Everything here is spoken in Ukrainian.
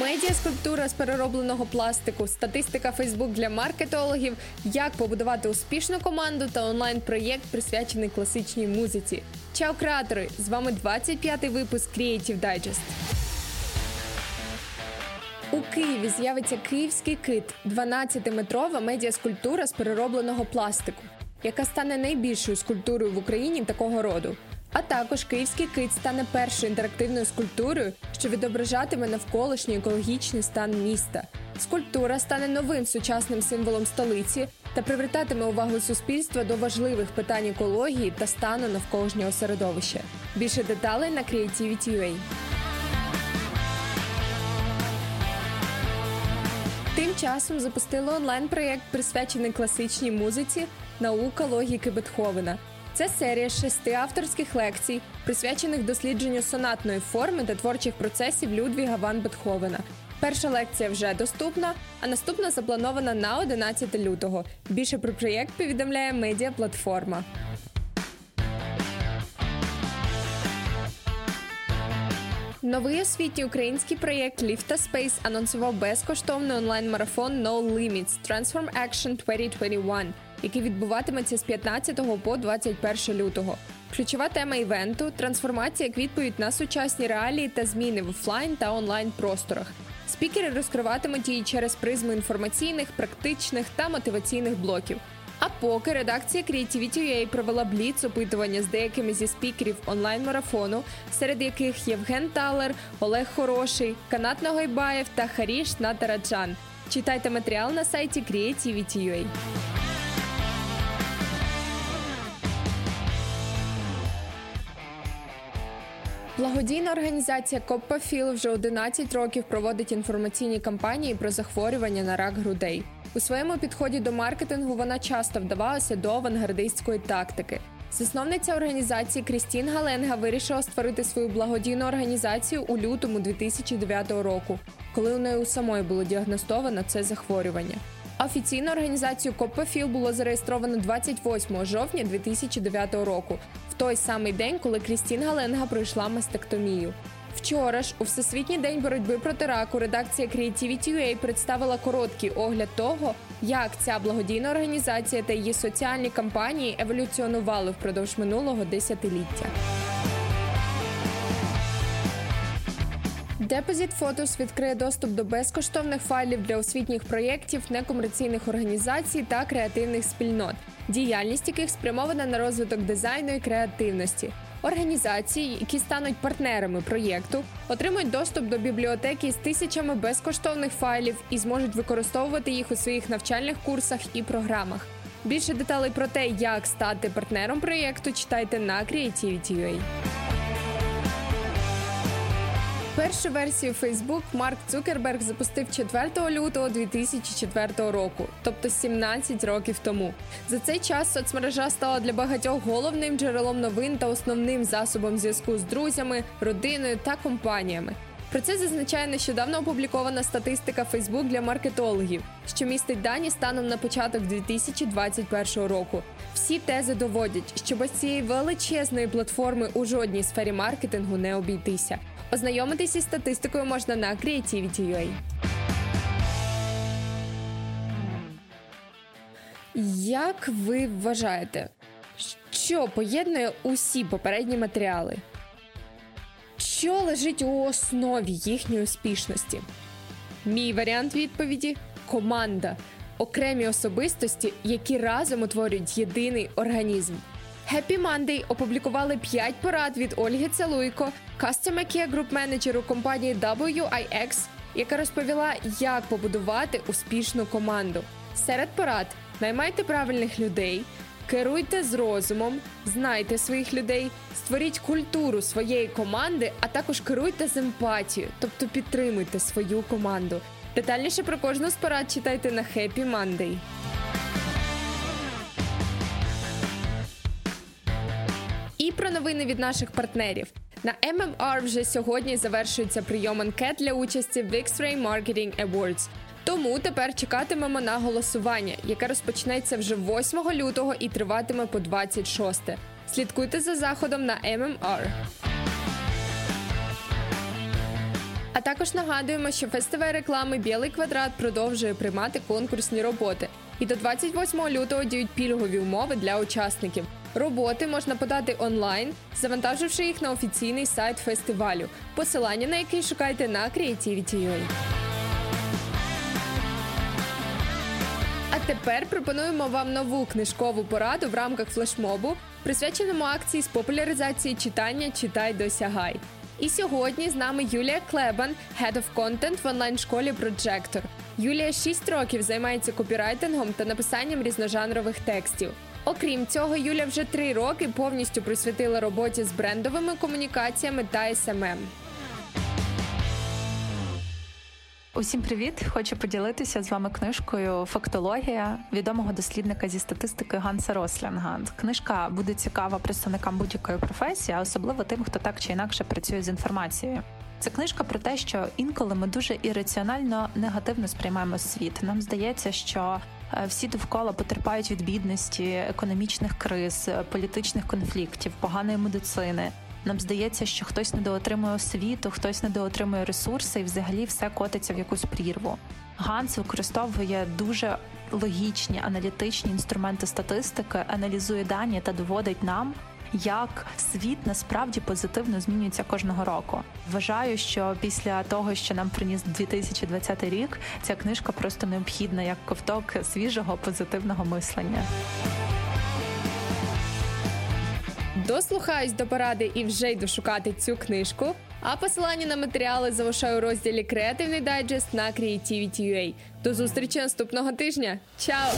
Медіа скульптура з переробленого пластику, статистика Фейсбук для маркетологів, як побудувати успішну команду та онлайн-проєкт присвячений класичній музиці. Чао, креатори! З вами 25-й випуск Creative Digest. У Києві з'явиться київський кит 12-метрова медіаскульптура з переробленого пластику, яка стане найбільшою скульптурою в Україні такого роду. А також київський кит стане першою інтерактивною скульптурою, що відображатиме навколишній екологічний стан міста. Скульптура стане новим сучасним символом столиці та привертатиме увагу суспільства до важливих питань екології та стану навколишнього середовища. Більше деталей на Creativity.ua. Тим часом запустили онлайн-проєкт, присвячений класичній музиці Наука логіки Бетховена. Це серія шести авторських лекцій, присвячених дослідженню сонатної форми та творчих процесів Людвіга Ван Бетховена. Перша лекція вже доступна, а наступна запланована на 11 лютого. Більше про проєкт повідомляє медіаплатформа. Новий освітній український проєкт Ліфта Space анонсував безкоштовний онлайн-марафон No Limits Transform Action 2021, який відбуватиметься з 15 по 21 лютого. Ключова тема івенту трансформація як відповідь на сучасні реалії та зміни в офлайн та онлайн просторах. Спікери розкриватимуть її через призму інформаційних, практичних та мотиваційних блоків. А поки редакція Creativity.ua провела бліц опитування з деякими зі спікерів онлайн-марафону, серед яких Євген Талер, Олег Хороший, Канат Ногайбаєв та Харіш Натараджан. Читайте матеріал на сайті Creativity.ua. Благодійна організація Коппафіл вже 11 років проводить інформаційні кампанії про захворювання на рак грудей. У своєму підході до маркетингу вона часто вдавалася до авангардистської тактики. Засновниця організації Крістін Галенга вирішила створити свою благодійну організацію у лютому 2009 року, коли у неї у самої було діагностовано це захворювання. Офіційну організацію Коппафіл було зареєстровано 28 жовтня 2009 року, в той самий день, коли Крістін Галенга пройшла мастектомію. Вчора ж у всесвітній день боротьби проти раку редакція Creativity.ua представила короткий огляд того, як ця благодійна організація та її соціальні кампанії еволюціонували впродовж минулого десятиліття. Deposit Photos відкриє доступ до безкоштовних файлів для освітніх проєктів, некомерційних організацій та креативних спільнот, діяльність яких спрямована на розвиток дизайну і креативності. Організації, які стануть партнерами проєкту, отримують доступ до бібліотеки з тисячами безкоштовних файлів і зможуть використовувати їх у своїх навчальних курсах і програмах. Більше деталей про те, як стати партнером проєкту, читайте на Creativity.ua. Першу версію Facebook Марк Цукерберг запустив 4 лютого 2004 року, тобто 17 років тому. За цей час соцмережа стала для багатьох головним джерелом новин та основним засобом зв'язку з друзями, родиною та компаніями. Про це зазначає нещодавно опублікована статистика Facebook для маркетологів, що містить дані станом на початок 2021 року. Всі тези доводять, що без цієї величезної платформи у жодній сфері маркетингу не обійтися. Ознайомитись із статистикою можна на Creativity.ua. Як ви вважаєте, що поєднує усі попередні матеріали? Що лежить у основі їхньої успішності? Мій варіант відповіді команда, окремі особистості, які разом утворюють єдиний організм. Happy Monday опублікували 5 порад від Ольги Целуйко, Customer Care Group менеджеру компанії WIX, яка розповіла, як побудувати успішну команду. Серед порад наймайте правильних людей, керуйте з розумом, знайте своїх людей, створіть культуру своєї команди, а також керуйте з емпатією, тобто підтримуйте свою команду. Детальніше про кожну з порад читайте на Happy Monday. Новини від наших партнерів. На MMR вже сьогодні завершується прийом анкет для участі в X-Ray Marketing Awards. Тому тепер чекатимемо на голосування, яке розпочнеться вже 8 лютого і триватиме по 26. Слідкуйте за заходом на MMR. А також нагадуємо, що фестиваль реклами Білий квадрат продовжує приймати конкурсні роботи. І до 28 лютого діють пільгові умови для учасників. Роботи можна подати онлайн, завантаживши їх на офіційний сайт фестивалю, посилання на який шукайте на Creativity.ua. А тепер пропонуємо вам нову книжкову пораду в рамках флешмобу, присвяченому акції з популяризації читання Читай досягай. І сьогодні з нами Юлія Клебан, Head of Content в онлайн-школі Projector. Юлія 6 років займається копірайтингом та написанням різножанрових текстів. Окрім цього, Юля вже три роки повністю присвятила роботі з брендовими комунікаціями та СММ. Усім привіт! Хочу поділитися з вами книжкою Фактологія відомого дослідника зі статистики Ганса Рослінга. Книжка буде цікава представникам будь-якої професії, а особливо тим, хто так чи інакше працює з інформацією. Це книжка про те, що інколи ми дуже ірраціонально негативно сприймаємо світ. Нам здається, що всі довкола потерпають від бідності, економічних криз, політичних конфліктів, поганої медицини. Нам здається, що хтось недоотримує освіту, хтось недоотримує ресурси, і взагалі все котиться в якусь прірву. Ганс використовує дуже логічні аналітичні інструменти статистики, аналізує дані та доводить нам. Як світ насправді позитивно змінюється кожного року, вважаю, що після того, що нам приніс 2020 рік, ця книжка просто необхідна як ковток свіжого позитивного мислення. Дослухаюсь до поради і вже йду шукати цю книжку. А посилання на матеріали залишаю у розділі Креативний дайджест на Creativity.ua. До зустрічі наступного тижня. Чао!